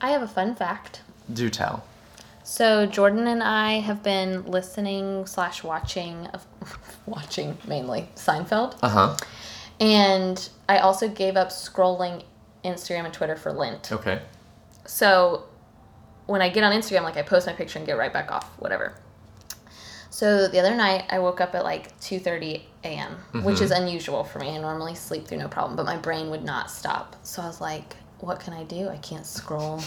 I have a fun fact. Do tell. So Jordan and I have been listening slash watching, of watching mainly Seinfeld, Uh huh. and I also gave up scrolling Instagram and Twitter for Lent. Okay. So when I get on Instagram, like I post my picture and get right back off, whatever. So the other night I woke up at like 2:30 a.m., which is unusual for me. I normally sleep through no problem, but my brain would not stop. So I was like, what can I do? I can't scroll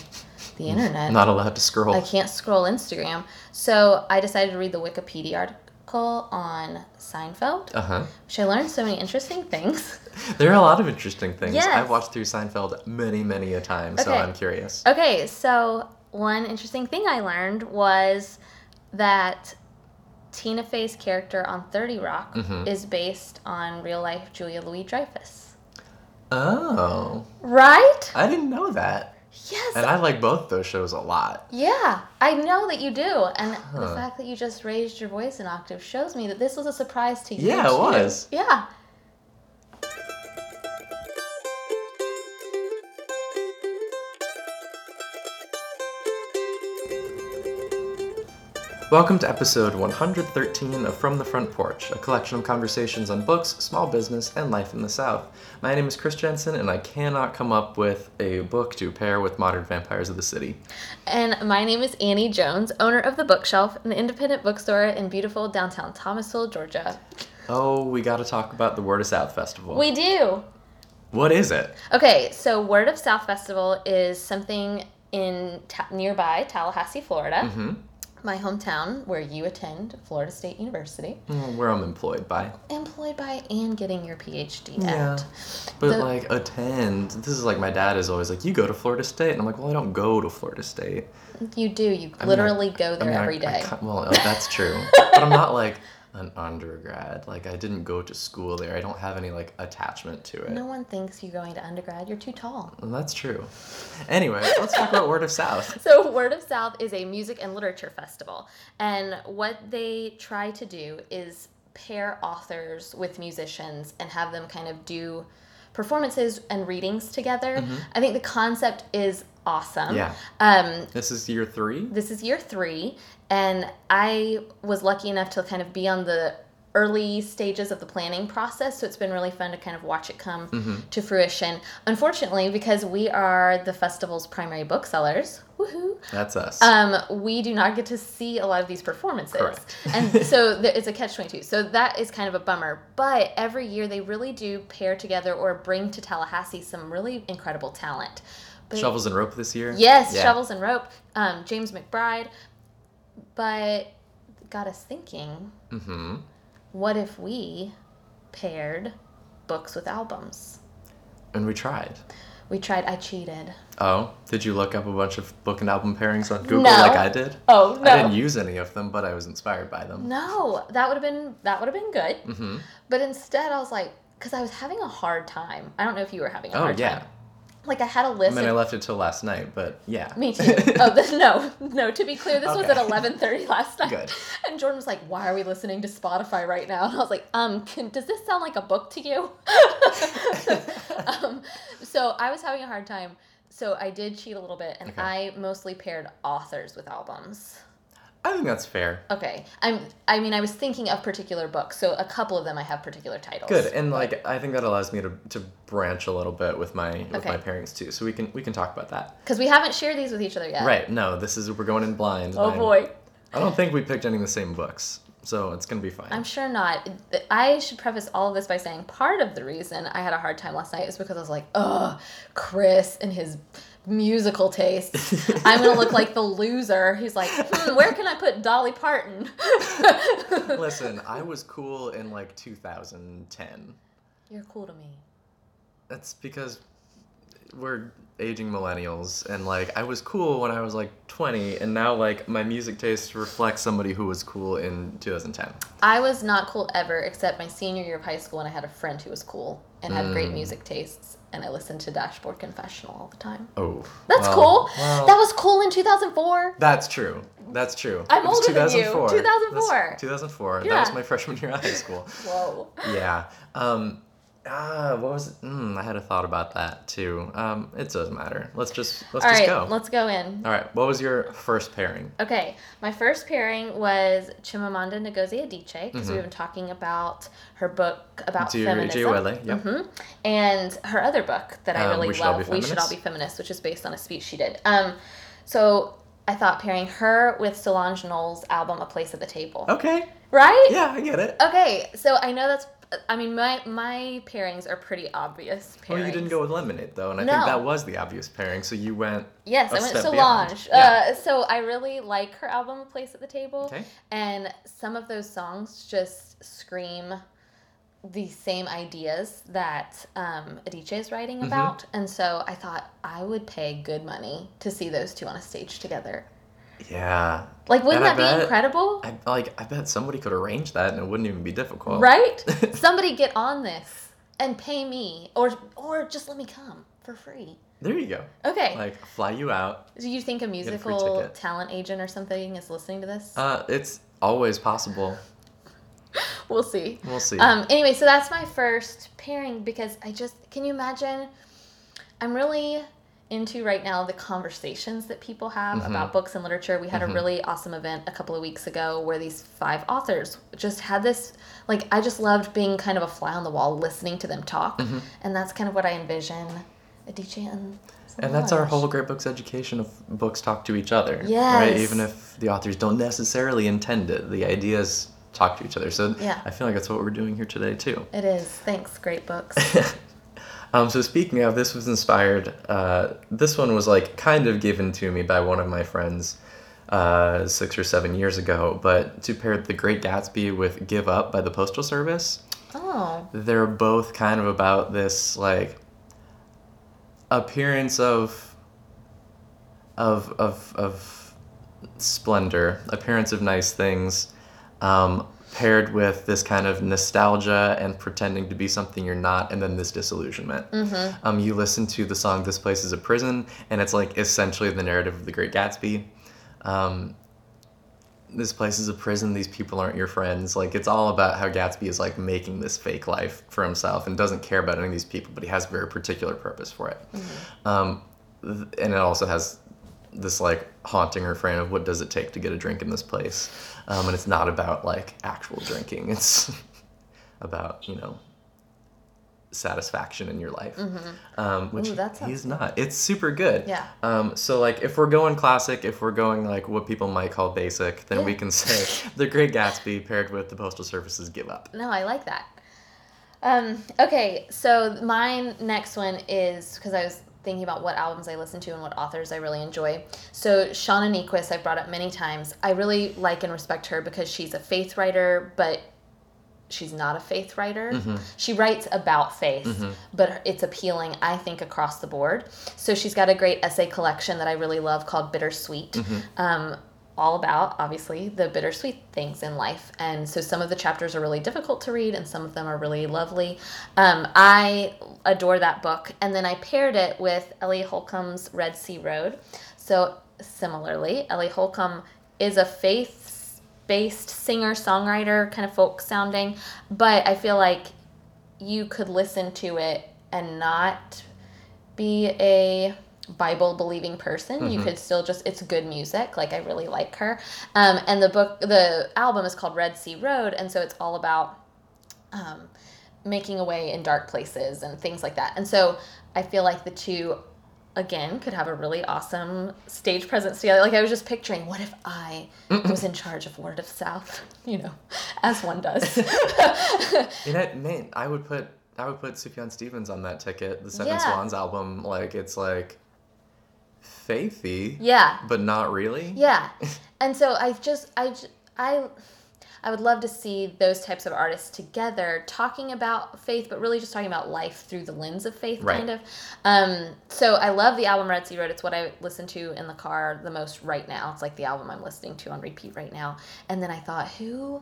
the internet. Not allowed to scroll. I can't scroll Instagram. So I decided to read the Wikipedia article on Seinfeld, Uh huh. which I learned so many interesting things. There are a lot of interesting things. Yes. I've watched through Seinfeld many, many a time, okay. so I'm curious. Okay, so one interesting thing I learned was that Tina Fey's character on 30 Rock Mhm. is based on real life Julia Louis Dreyfus. Oh, Right? I didn't know that. Yes. And I like both those shows a lot. yeah, I know that you do. And the fact that you just raised your voice an octave shows me that this was a surprise to you. Yeah, it too. was. Yeah. Welcome to episode 113 of From the Front Porch, a collection of conversations on books, small business, and life in the South. My name is Chris Jensen, and I cannot come up with a book to pair with Modern Vampires of the City. And my name is Annie Jones, owner of The Bookshelf, an independent bookstore in beautiful downtown Thomasville, Georgia. Oh, we gotta talk about the Word of South Festival. We do. What is it? Okay, so Word of South Festival is something in ta- nearby Tallahassee, Florida, hmm my hometown where you attend Florida State University, mm, Where I'm employed by. employed by and getting your PhD Yeah. at. But The- like attend. This is like my dad is always like, you go to Florida State, and I'm like, well, I don't go to Florida State. You do. You I mean, literally go I there mean, I- every I day. well, oh, that's true, but I'm not like an undergrad. Like I didn't go to school there. I don't have any like attachment to it. no one thinks you're going to undergrad. You're too tall. That's true. Anyway, let's talk about Word of South. So, Word of South is a music and literature festival. And what they try to do is pair authors with musicians and have them kind of do performances and readings together. Mm-hmm. I think the concept is awesome. Yeah. Um, This is year three. this is year three, and I was lucky enough to kind of be on the early stages of the planning process so it's been really fun to kind of watch it come Mm-hmm. to fruition unfortunately because we are the festival's primary booksellers woohoo That's us. um, we do not get to see a lot of these performances Correct. and so there, it's a catch 22 so that is kind of a bummer but every year they really do pair together or bring to tallahassee some really incredible talent Shovels and rope this year. Yes, Yeah. Shovels and Rope, um, James McBride. But got us thinking Mm-hmm. what if we paired books with albums? And we tried. We tried, I cheated. Oh, did you look up a bunch of book and album pairings on Google No. like I did? Oh, no, I didn't use any of them, but I was inspired by them. No, that would have been that would have been good. Mm-hmm. But instead I was like cuz I was having a hard time. I don't know if you were having a Oh hard yeah. time. Like I had a list I mean, I left it till last night, but yeah. Me too. Oh, this, no, no. To be clear, this was at eleven thirty last night. Good. And Jordan was like, "Why are we listening to Spotify right now?" And I was like, "Um, can, does this sound like a book to you?" um, so I was having a hard time. So I did cheat a little bit, and Okay. I mostly paired authors with albums. I think that's fair. Okay, I'm. I mean, I was thinking of particular books, so a couple of them I have particular titles. Good, and like I think that allows me to, to branch a little bit with my with my Okay. pairings too. So we can we can talk about that. because we haven't shared these with each other yet. Right? No, this is we're going in blind. Oh boy. I don't think we picked any of the same books, so it's gonna be fine. I'm sure not. I should preface all of this by saying part of the reason I had a hard time last night is because I was like, ugh, Chris and his musical tastes. I'm gonna look like the loser. He's like, hmm, where can I put Dolly Parton? Listen, I was cool in like 2010. You're cool to me. That's because we're aging millennials, and like I was cool when I was like 20, and now like my music taste reflects somebody who was cool in 2010. I was not cool ever except my senior year of high school and I had a friend who was cool and had great Mm. music tastes and I listened to Dashboard Confessional all the time. Oh, That's well- cool. well, that was cool in 2004. That's true. That's true. I'm It was than you. 2004. 2004. That's 2004. Yeah. That was my freshman year of high school. Whoa. Yeah. Um, Ah, what was it? Mm, I had a thought about that too. Um, it doesn't matter. Let's just let's All just right, go. let's go in. All right. What was your first pairing? Okay, my first pairing was Chimamanda Ngozi Adichie because Mhm. we've been talking about her book about feminism. Joelle, yep. hmm And her other book that I Um, really We love, We Should All Be Feminists? Feminists, which is based on a speech she did. Um, so I thought pairing her with Solange Knowles' album A Place at the Table. Okay. Right? Yeah, I get it. Okay, so I know that's. I mean, my my pairings are pretty obvious. Pairings. Well, you didn't go with Lemonade though, and I No. think that was the obvious pairing. So you went. Yes, I went. Solange. Yeah. Uh, so I really like her album A Place at the Table. Okay. And some of those songs just scream the same ideas that um, Adichie is writing Mm-hmm. about. And so I thought I would pay good money to see those two on a stage together. Yeah. Like, wouldn't that be incredible? I like. I bet somebody could arrange that, and it wouldn't even be difficult. Right? Somebody get on this and pay me, or or just let me come for free. There you go. Okay. Like fly you out. Do you think a get a musical talent agent or something is listening to this? Uh, it's always possible. we'll see. We'll see. Um, anyway, so that's my first pairing because I just can you imagine? I'm really into right now the conversations that people have Mhm. about books and literature. We had Mhm. a really awesome event a couple of weeks ago where these five authors just had this like I just loved being kind of a fly on the wall listening to them talk. Mhm. And that's kind of what I envision Adichie and And that's our whole great books education of books talk to each other. Right? Even if the authors don't necessarily intend it, the ideas talk to each other. So Yeah. I feel like that's what we're doing here today too. It is. Thanks, great books. um, so speaking of, this was inspired. Uh, this one was like kind of given to me by one of my friends uh, six or seven years ago. But to pair The Great Gatsby with Give Up by the Postal Service, oh. they're both kind of about this like appearance of of of of splendor, appearance of nice things, um, paired with this kind of nostalgia and pretending to be something you're not, and then this disillusionment. Mm-hmm. Um, you listen to the song "This Place Is a Prison," and it's like essentially the narrative of The Great Gatsby. Um, this place is a prison. These people aren't your friends. Like it's all about how Gatsby is like making this fake life for himself and doesn't care about any of these people, but he has a very particular purpose for it. Um, th- and it also has this like haunting refrain of what does it take to get a drink in this place, um, and it's not about like actual drinking. It's about you know satisfaction in your life, um, which Mm-hmm. Ooh, he's not. It's super good. Yeah. Um, so like if we're going classic, if we're going like what people might call basic, then we can say The Great Gatsby paired with the Postal Service's Give Up. No, I like that. Um, okay, so my next one is because I was thinking about what albums I listen to and what authors I really enjoy. So Shauna Niequist, I've brought up many times. I really like and respect her because she's a faith writer, but she's not a faith writer. Mm-hmm. She writes about faith, mm-hmm. but it's appealing, I think, across the board. So she's got a great essay collection that I really love called Bittersweet. Mm-hmm. Um, all about obviously the bittersweet things in life. And so some of the chapters are really difficult to read and some of them are really lovely. Um, i adore that book. And then i paired it with ellie holcomb's red sea road. So similarly ellie holcomb is a faith based singer songwriter kind of folk sounding but i feel like you could listen to it and not be a Bible believing person. You could still just it's good music. Like I really like her. Um, and the book the album is called Red Sea Road and so it's all about um, making a way in dark places and things like that. And so I feel like the two again could have a really awesome stage presence together. Like I was just picturing what if I was in charge of Word of South, you know, as one does. You know, man, I would put I would put Sufjan Stevens on that ticket. The Seven Yeah. Swans album, like it's like faithy, yeah. but not really. Yeah. And so I just I I I would love to see those types of artists together talking about faith, but really just talking about life through the lens of faith, Right. kind of. Um, so I love the album Red Sea Road. It's what I listen to in the car the most right now. It's like the album I'm listening to on repeat right now. And then I thought, who?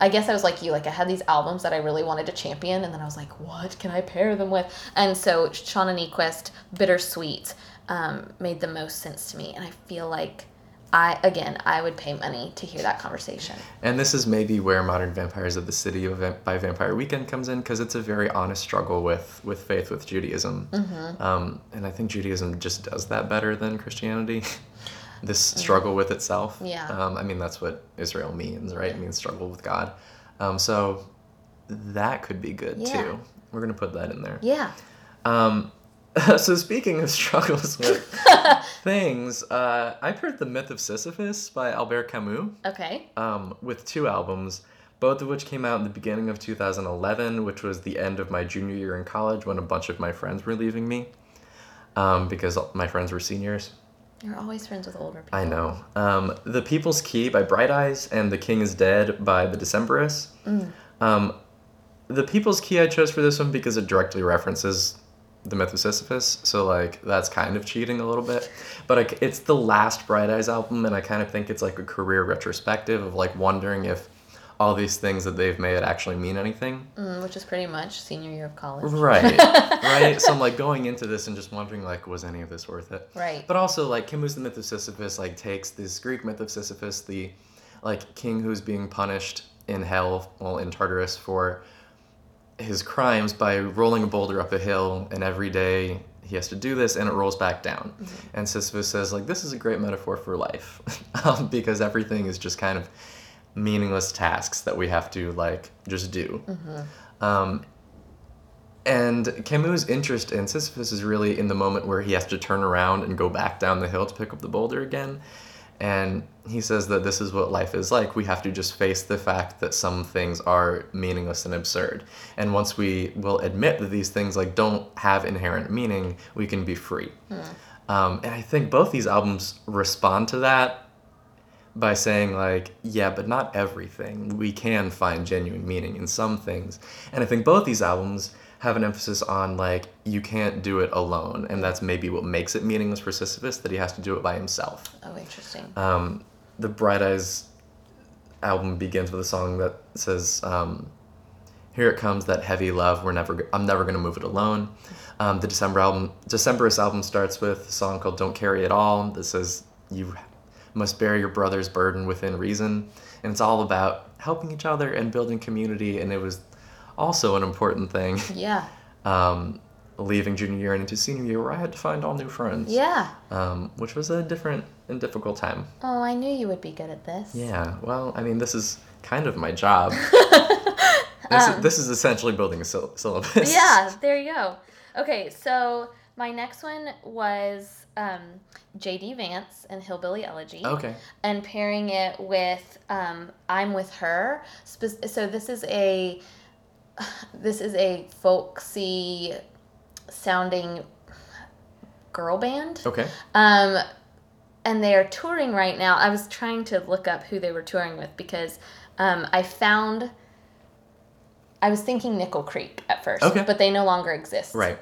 I guess I was like you. Like I had these albums that I really wanted to champion, and then I was like, what can I pair them with? And so Shauna Niequist, Bittersweet, um, made the most sense to me, and I feel like I again, I would pay money to hear that conversation. And this is maybe where Modern Vampires of the City by Vampire Weekend comes in because it's a very honest struggle with with faith with Judaism. Mm-hmm. Um, and I think Judaism just does that better than Christianity. this struggle with itself. Mm-hmm. Yeah. Um, I mean, that's what Israel means, right? It means struggle with God. Um, so that could be good Yeah. too. We're gonna put that in there. Yeah. Um, so speaking of struggles with things, uh, I've heard the Myth of Sisyphus by Albert Camus Okay. um, with two albums, both of which came out in the beginning of 2011, which was the end of my junior year in college when a bunch of my friends were leaving me um, because my friends were seniors. You're always friends with older people. I know. Um, the People's Key by Bright Eyes and The King is Dead by The Decemberists. Um, the People's Key I chose for this one because it directly references the myth of Sisyphus, so like that's kind of cheating a little bit. But like, it's the last Bright Eyes album, and I kind of think it's like a career retrospective of like wondering if all these things that they've made actually mean anything. Mm, which is pretty much senior year of college. Right, right. So I'm like going into this and just wondering like, was any of this worth it? Right. But also like Camus' The Myth of Sisyphus like takes this Greek myth of Sisyphus, the like king who's being punished in hell, well in Tartarus for his crimes by rolling a boulder up a hill, and every day he has to do this, and it rolls back down. And Sisyphus says like this is a great metaphor for life, um, because everything is just kind of meaningless tasks that we have to like just do. Um, and Camus' interest in Sisyphus is really in the moment where he has to turn around and go back down the hill to pick up the boulder again. And he says that this is what life is like. We have to just face the fact that some things are meaningless and absurd. And once we will admit that these things like don't have inherent meaning, we can be free. Um, and I think both these albums respond to that by saying like yeah but not everything we can find genuine meaning in some things and i think both these albums have an emphasis on like you can't do it alone and that's maybe what makes it meaningless for sisyphus that he has to do it by himself Oh, interesting. um, the bright eyes album begins with a song that says um, here it comes that heavy love we're never i'm never going to move it alone um, the december album decemberist album starts with a song called don't carry it all that says you must bear your brother's burden within reason and it's all about helping each other and building community and it was also an important thing yeah. um, leaving junior year and into senior year where i had to find all new friends Yeah. um, which was a different and difficult time Oh, I knew you would be good at this. yeah, well, I mean, this is kind of my job. this, is, this is essentially building a syll- syllabus. Yeah, there you go. Okay, so my next one was um, J.D. Vance and Hillbilly Elegy. Okay. and pairing it with um, I'm with her. So this is a this is a folksy sounding girl band. Okay. Um, and they are touring right now. I was trying to look up who they were touring with because um, I found. I was thinking Nickel Creek at first, Okay. but they no longer exist. Right.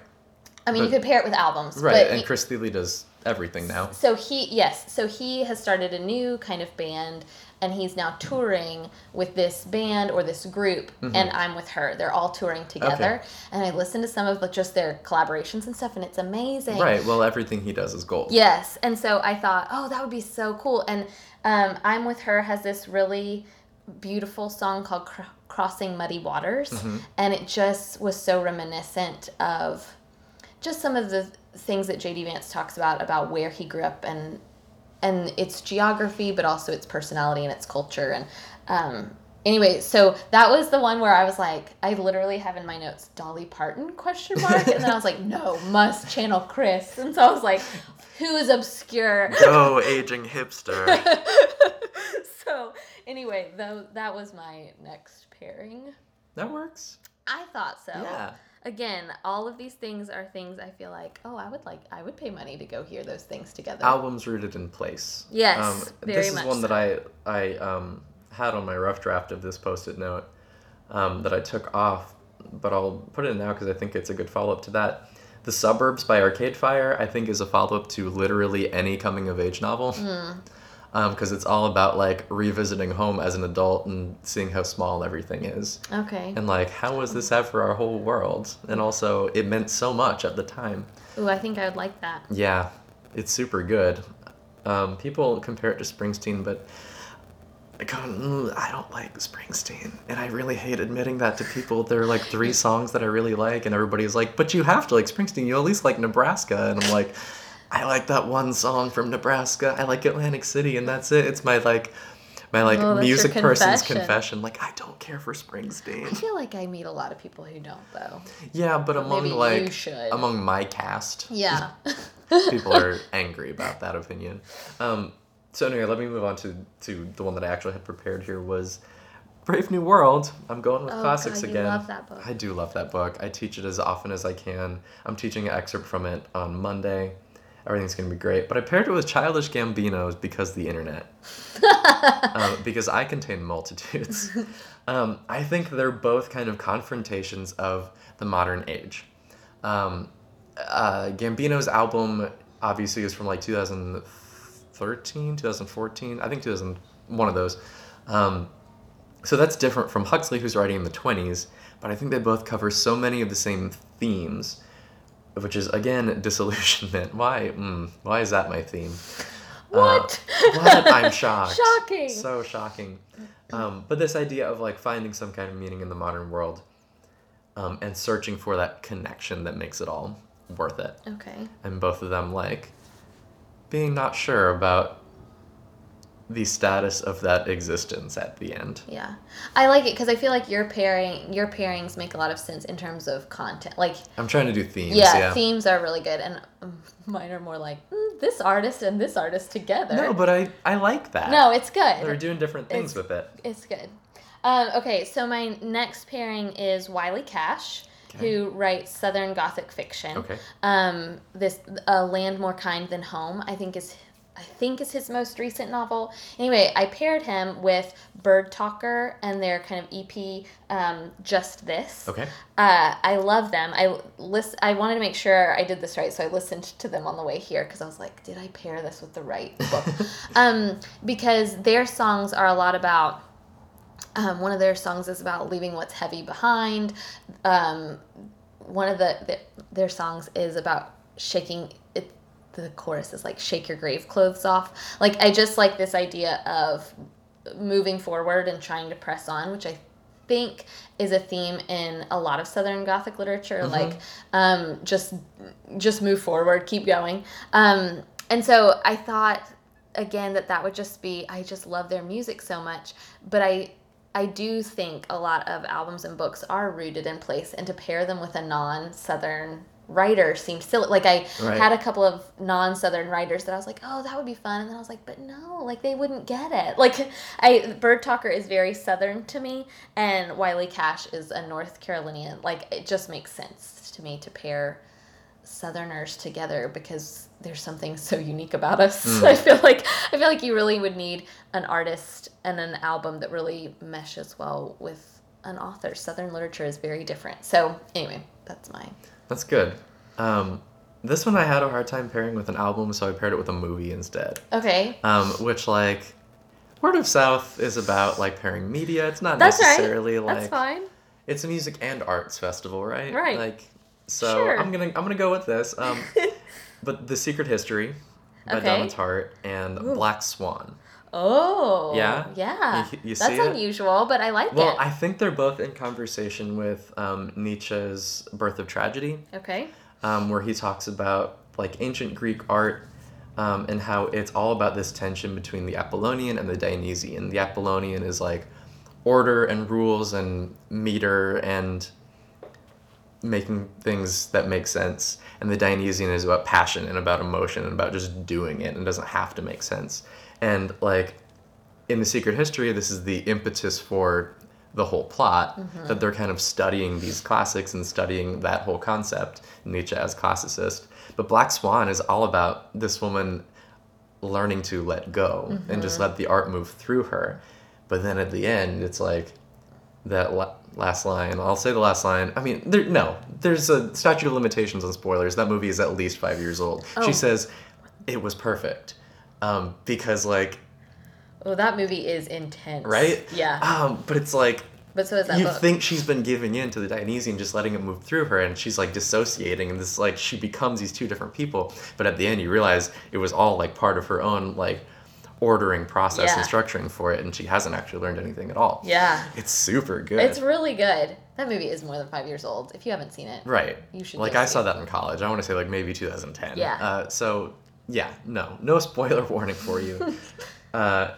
I mean, you could pair it with albums, Right. but and Chris Thile does everything now. so he yes, so he has started a new kind of band and he's now touring with this band or this group and I'm with her. They're all touring together and I listened to some of like, just their collaborations and stuff and it's amazing. Right. Well, everything he does is gold. Yes. And so I thought, "Oh, that would be so cool." And um, I'm with her has this really beautiful song called Cr- Crossing Muddy Waters and it just was so reminiscent of just some of the things that JD Vance talks about about where he grew up and and its geography, but also its personality and its culture. And um, anyway, so that was the one where I was like, I literally have in my notes Dolly Parton question mark, and then I was like, no, must channel Chris. And so I was like, who is obscure? Go, aging hipster. so anyway, though that was my next pairing. that works. I thought so. Yeah. Again, all of these things are things I feel like, oh, I would like, I would pay money to go hear those things together. Albums rooted in place. Yes, Um, very this is much one so. that I I um, had on my rough draft of this post-it note um, that I took off, but I'll put it in now because I think it's a good follow-up to that. The Suburbs by Arcade Fire, I think, is a follow-up to literally any coming-of-age novel. Hmm. Because it's all about like revisiting home as an adult and seeing how small everything is, okay. and like how was this for our whole world, and also it meant so much at the time. Ooh, I think I would like that. Yeah, it's super good. Um, people compare it to Springsteen, but "Mm, I don't like Springsteen, and I really hate admitting that to people. There are like three songs that I really like, and everybody's like, "But you have to like Springsteen. You at least like Nebraska," and I'm like, I like that one song from Nebraska. I like Atlantic City, and that's it. It's my like, my like Oh, that's your music person's confession. confession. Like I don't care for Springsteen. I feel like I meet a lot of people who don't though. Yeah, but among maybe you like should. among my cast, Yeah. people are angry about that opinion. Um, so anyway, let me move on to to the one that I actually had prepared here was Brave New World. I'm going with Oh, classics God, you again. love that book. I do love that book. I teach it as often as I can. I'm teaching an excerpt from it on Monday. Everything's gonna be great. But I paired it with Childish Gambinos because the internet. um, because I contain multitudes. Um, I think they're both kind of confrontations of the modern age. Um, uh, Gambino's album obviously is from like 2013, 2014, I think 2000, one of those. Um, so that's different from Huxley, who's writing in the 20s, but I think they both cover so many of the same themes, which is again disillusionment. Why? Mm, why is that my theme? What? Uh, what? I'm shocked. Shocking. So shocking. Um, but this idea of like finding some kind of meaning in the modern world, um, and searching for that connection that makes it all worth it, okay. and both of them like being not sure about the status of that existence at the end. Yeah, I like it because I feel like your pairing, your pairings make a lot of sense in terms of content. Like, I'm trying to do themes. yeah, Yeah. themes are really good, and um, mine are more like mm, this artist and this artist together. No, but I I like that. no, it's good. They're doing different things It's- with it. It's good. Um, okay, so my next pairing is Wiley Cash, Okay. who writes Southern Gothic fiction. Okay. Um, this A Land More Kind Than Home, I think is I think is his most recent novel. Anyway, I paired him with Bird Talker and their kind of EP, um, Just This. Okay. Uh, I love them. I list. I wanted to make sure I did this right, so I listened to them on the way here because I was like, did I pair this with the right book? um, because their songs are a lot about. Um, one of their songs is about leaving what's heavy behind. Um, one of the, the their songs is about shaking it. The chorus is like "shake your grave clothes off." Like I just like this idea of moving forward and trying to press on, which I think is a theme in a lot of Southern Gothic literature. Like, um, just just move forward, keep going. Um, and so I thought again that that would just be. I just love their music so much, but I. I do think a lot of albums and books are rooted in place, and to pair them with a non-Southern writer seemed silly. Like I Right. had a couple of non-Southern writers that I was like, oh, that would be fun, and then I was like, but no, like they wouldn't get it. Like I, Bird Talker is very Southern to me, and Wiley Cash is a North Carolinian. Like it just makes sense to me to pair Southerners together because there's something so unique about us. Mm. I feel like I feel like you really would need an artist and an album that really meshes well with an author. Southern literature is very different. So anyway, that's my That's good. Um, this one I had a hard time pairing with an album, so I paired it with a movie instead. okay. Um, which like Word of South is about like pairing media. It's not That's right. necessarily like That's fine. it's a music and arts festival, right? Right. Like so Sure. I'm gonna I'm gonna go with this. Um, but The Secret History by Okay. Donna Tartt and Ooh. Black Swan. Oh. Yeah? Yeah. You- you That's unusual, but I like Well, it. Well, I think they're both in conversation with um, Nietzsche's Birth of Tragedy. okay. um, where he talks about like ancient Greek art um, and how it's all about this tension between the Apollonian and the Dionysian. The Apollonian is like order and rules and meter and making things that make sense, and the Dionysian is about passion and about emotion and about just doing it and doesn't have to make sense. And like in the Secret History, this is the impetus for the whole plot mm-hmm. that they're kind of studying these classics and studying that whole concept, Nietzsche as classicist. But Black Swan is all about this woman learning to let go and just mm-hmm. let the art move through her. But then at the end, it's like that la- last line. I'll say the last line. I mean, there no, there's a statute of limitations on spoilers. That movie is at least five years old. Oh. She says it was perfect um, because like Oh, that movie is intense. right? Yeah. Um, but it's like But so is that you book. think she's been giving in to the Dionysian, just letting it move through her, and she's like dissociating, and this like she becomes these two different people. But at the end, you realize it was all like part of her own like ordering process and structuring for it, and she hasn't actually learned anything at all. yeah. It's super good. It's really good. That movie is more than five years old. If you haven't seen it, right. you should Like I saw it. that in college. I want to say like maybe 2010. Yeah. Uh, so yeah, no, no spoiler warning for you. uh,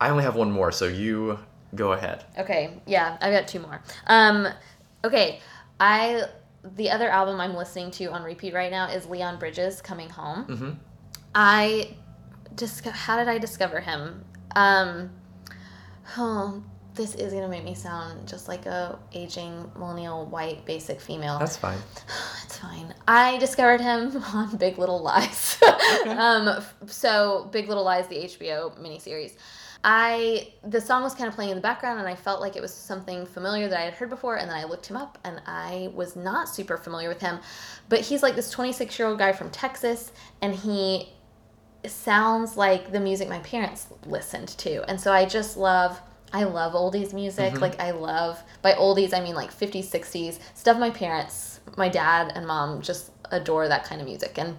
I only have one more, so you go ahead. Okay, yeah, I've got two more. Um, okay, I the other album I'm listening to on repeat right now is Leon Bridges Coming Home. hmm I just how did I discover him? Um, oh, this is gonna make me sound just like a aging millennial white basic female. That's fine. It's fine. I discovered him on Big Little Lies. um, so Big Little Lies, the HBO miniseries. I the song was kind of playing in the background, and I felt like it was something familiar that I had heard before. And then I looked him up, and I was not super familiar with him, but he's like this 26 year old guy from Texas, and he sounds like the music my parents listened to, and so I just love. I love oldies music. Mhm. Like I love by oldies I mean like 50s, 60s stuff. My parents, my dad and mom just adore that kind of music. And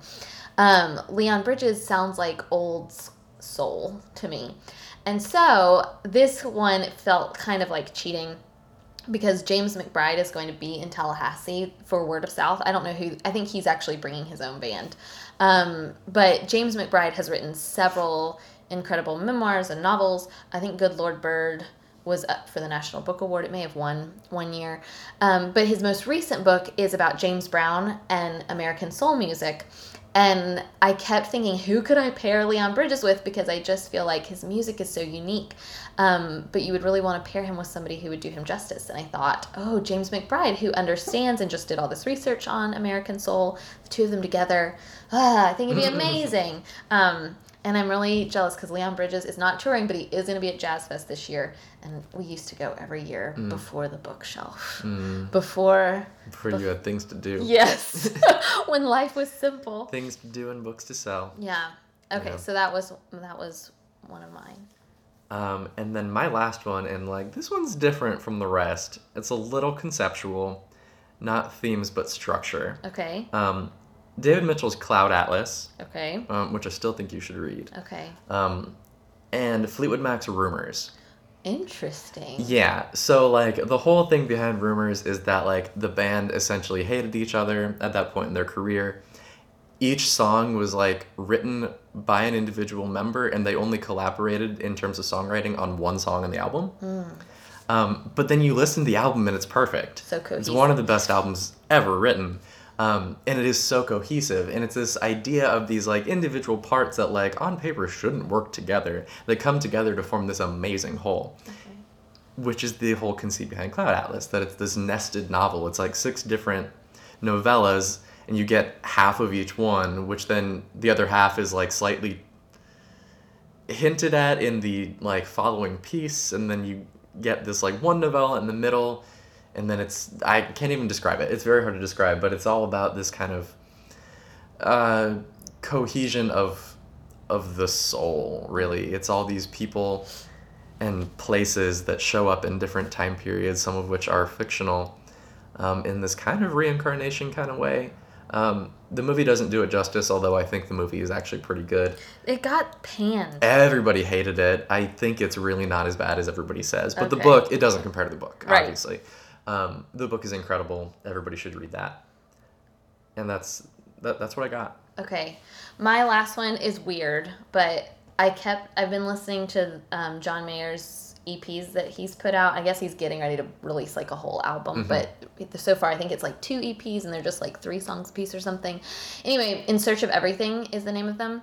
um, Leon Bridges sounds like old soul to me. And so this one felt kind of like cheating because James McBride is going to be in Tallahassee for Word of South. I don't know who, I think he's actually bringing his own band. Um, but James McBride has written several incredible memoirs and novels. I think Good Lord Bird was up for the National Book Award. It may have won one year. Um, but his most recent book is about James Brown and American soul music. And I kept thinking, who could I pair Leon Bridges with? Because I just feel like his music is so unique. Um, but you would really want to pair him with somebody who would do him justice. And I thought, oh, James McBride, who understands and just did all this research on American soul, the two of them together, ah, I think it'd be amazing. Um, and I'm really jealous because Leon Bridges is not touring, but he is going to be at Jazz Fest this year. And we used to go every year before the bookshelf. Mm, Before, before you had things to do. yes, when life was simple. Things to do and books to sell. Yeah. Okay, Yeah. so that was that was one of mine. Um, and then my last one, and like this one's different from the rest. It's a little conceptual, not themes but structure. Okay. Um, David Mitchell's Cloud Atlas, Okay. um, which I still think you should read, Okay. um, and Fleetwood Mac's Rumors. Interesting. Yeah, so like the whole thing behind Rumors is that like the band essentially hated each other at that point in their career. Each song was like written by an individual member, and they only collaborated in terms of songwriting on one song on the album. Um, but then you listen to the album and it's perfect. So It's one of the best albums ever written. Um, and it is so cohesive. And it's this idea of these like individual parts that like on paper shouldn't work together. They come together to form this amazing whole. Which is the whole conceit behind Cloud Atlas, that it's this nested novel. It's like six different novellas, and you get half of each one, which then the other half is like slightly hinted at in the like following piece, and then you get this like one novella in the middle, and then it's I can't even describe it. It's very hard to describe, but it's all about this kind of uh, cohesion of of the soul. Really, it's all these people and places that show up in different time periods, some of which are fictional, um, in this kind of reincarnation kind of way. Um, the movie doesn't do it justice, although I think the movie is actually pretty good. It got panned. Everybody hated it. I think it's really not as bad as everybody says. But the book, it doesn't compare to the book, Right. obviously. Um, the book is incredible. Everybody should read that. And that's that, that's what I got. Okay. My last one is weird, but I kept I've been listening to um, John Mayer's EPs that he's put out. I guess he's getting ready to release like a whole album, but so far I think it's like two EPs and they're just like three songs a piece or something. Anyway, In Search of Everything is the name of them.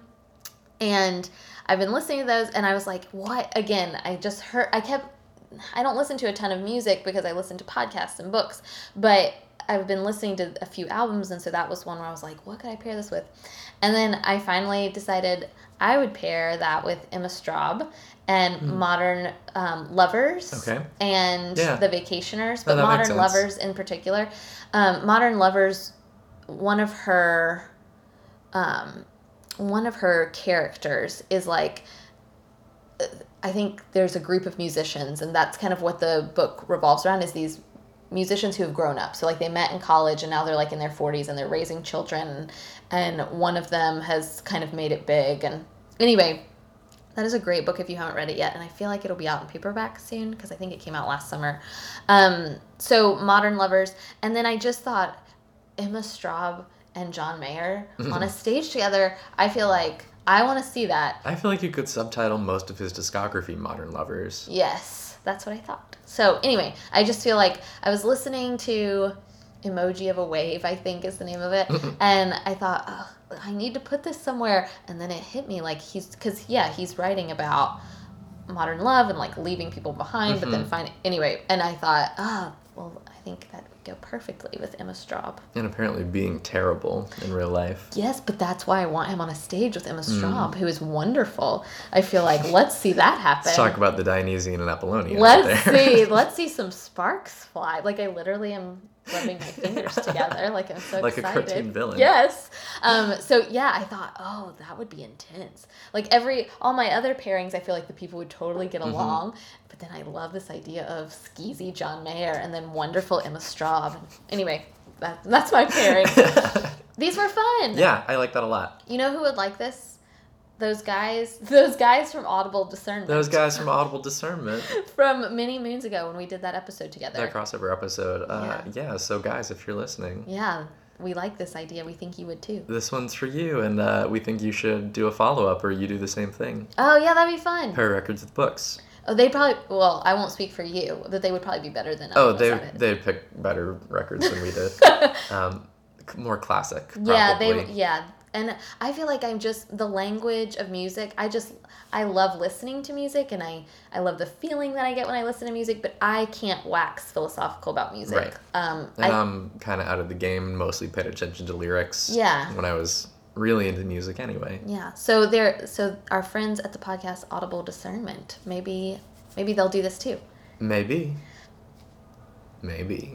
And I've been listening to those and I was like, what? Again, I just heard, I kept, I don't listen to a ton of music because I listen to podcasts and books, but I've been listening to a few albums and so that was one where I was like, what could I pair this with? And then I finally decided I would pair that with Emma Straub and Modern um, Lovers. Okay. and Yeah. The Vacationers, but makes Modern. Lovers in particular. Um, Modern Lovers, one of her, um, one of her characters is like, uh, I think there's a group of musicians, and that's kind of what the book revolves around is these musicians who have grown up. So like they met in college and now they're like in their 40s and they're raising children and one of them has kind of made it big and anyway, that is a great book if you haven't read it yet and I feel like it'll be out in paperback soon because I think it came out last summer. Um, so Modern Lovers and then I just thought Emma Straub and John Mayer on a stage together, I feel like I want to see that. I feel like you could subtitle most of his discography Modern Lovers. Yes, that's what I thought. So anyway, I just feel like I was listening to Emoji of a Wave, I think is the name of it, and I thought, oh, I need to put this somewhere, and then it hit me like he's because yeah, he's writing about modern love and like leaving people behind, but then find anyway, and I thought, ah, well, I think that would go perfectly with Emma Straub. And apparently being terrible in real life. Yes, but that's why I want him on a stage with Emma mm. Straub, who is wonderful. I feel like let's see that happen. Let's talk about the Dionysian and Apollonian. Let's see. Let's see some sparks fly. Like I literally am rubbing my fingers together. Like I'm so Like a excited. cartoon villain. Yes. Um. So yeah, I thought, oh, that would be intense. Like every all my other pairings, I feel like the people would totally Mm-hmm. get along. But then I love this idea of skeezy John Mayer and then wonderful Emma Straub. Anyway, that, that's my pairing. These were fun. yeah, I like that a lot. You know who would like this? Those guys. Those guys from Audible Discernment. Those guys from Audible Discernment, from many moons ago when we did that episode together. that crossover episode. Uh, yeah. so guys, if you're listening, Yeah, we like this idea. We think you would too. this one's for you, and uh, we think you should do a follow up or you do the same thing. Oh yeah, that'd be fun. Pair records with books. Oh, they probably. Well, I won't speak for you, but they would probably be better than. Oh, they they picked better records than we did. um, more classic. yeah, they. Yeah, and I feel like I'm just the language of music. I just I love listening to music, and I I love the feeling that I get when I listen to music. But I can't wax philosophical about music. Right. Um. And I, I'm kind of out of the game. Mostly paid attention to lyrics. Yeah. When I was really into music, anyway. Yeah. So they're so our friends at the podcast Audible Discernment. Maybe maybe they'll do this too. Maybe. Maybe.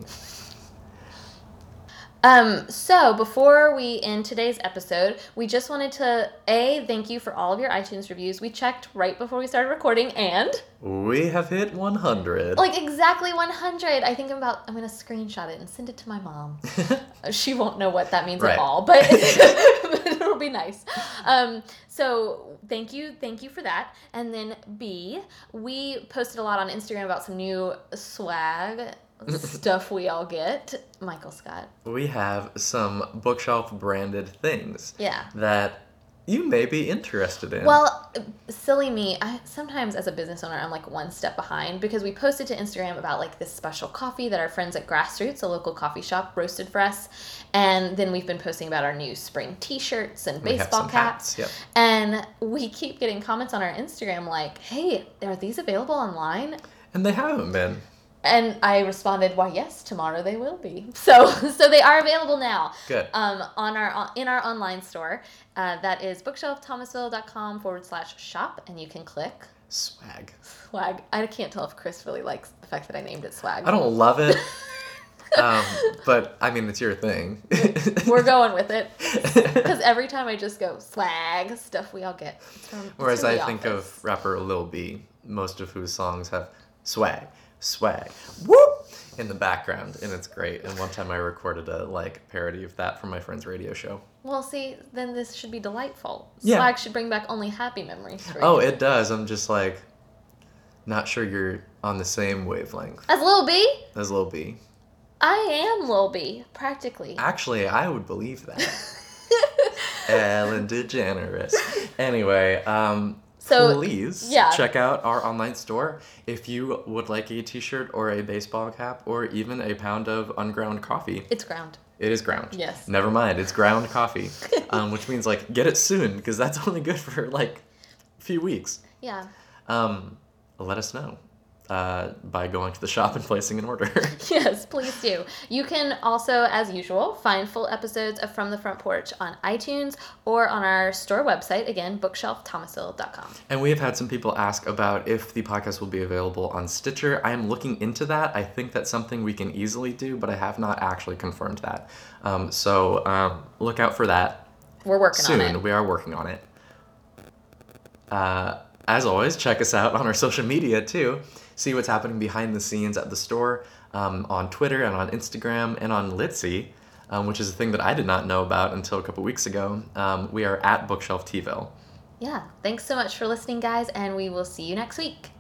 Um, so before we end today's episode, we just wanted to a thank you for all of your iTunes reviews. We checked right before we started recording, and We have hit 100. like exactly 100. I think I'm about. I'm gonna screenshot it and send it to my mom. she won't know what that means Right. at all, but, but it'll be nice. Um, so thank you, thank you for that. And then B, we posted a lot on Instagram about some new swag stuff we all get. Michael Scott. we have some bookshelf branded things Yeah. that you may be interested in. Well, silly me. I sometimes as a business owner, I'm like one step behind because we posted to Instagram about like this special coffee that our friends at Grassroots, a local coffee shop, roasted for us, and then we've been posting about our new spring T-shirts and baseball caps. hats, yep. And we keep getting comments on our Instagram like, "Hey, are these available online?" and they haven't been. And I responded, "Why, yes, tomorrow they will be." So, so they are available now. Good. Um, on our in our online store, uh, that is bookshelfthomasville.com forward slash shop, and you can click Swag. swag. I can't tell if Chris really likes the fact that I named it swag. I don't love it. um, but I mean, it's your thing. We're going with it because every time I just go swag stuff we all get. From, Whereas I think Office. of rapper Lil B, most of whose songs have swag, swag, whoop in the background, and it's great. And one time I recorded a like parody of that for my friend's radio show. Well, see, then this should be delightful. Yeah. Swag should bring back only happy memories for Oh, you. it does. I'm just like not sure you're on the same wavelength As Lil B, as Lil B. I am Lil B, practically. Actually, I would believe that. Ellen DeGeneres. Anyway, um, So, please yeah. check out our online store if you would like a T-shirt or a baseball cap or even a pound of unground coffee. It's ground. It is ground. Yes. Never mind, it's ground coffee, um, which means like get it soon because that's only good for like a few weeks. Yeah. Um, let us know uh, by going to the shop and placing an order. Yes, please do. You can also, as usual, find full episodes of From the Front Porch on iTunes or on our store website, again, bookshelfthomasville.com. And we have had some people ask about if the podcast will be available on Stitcher. I am looking into that. I think that's something we can easily do, but I have not actually confirmed that. Um, so um, look out for that We're working soon. on it. We are working on it. Uh, as always, check us out on our social media too. See what's happening behind the scenes at the store um, on Twitter and on Instagram and on Litsy, um, which is a thing that I did not know about until a couple weeks ago. Um, we are at Bookshelf Tville. Yeah. Thanks so much for listening, guys, and we will see you next week.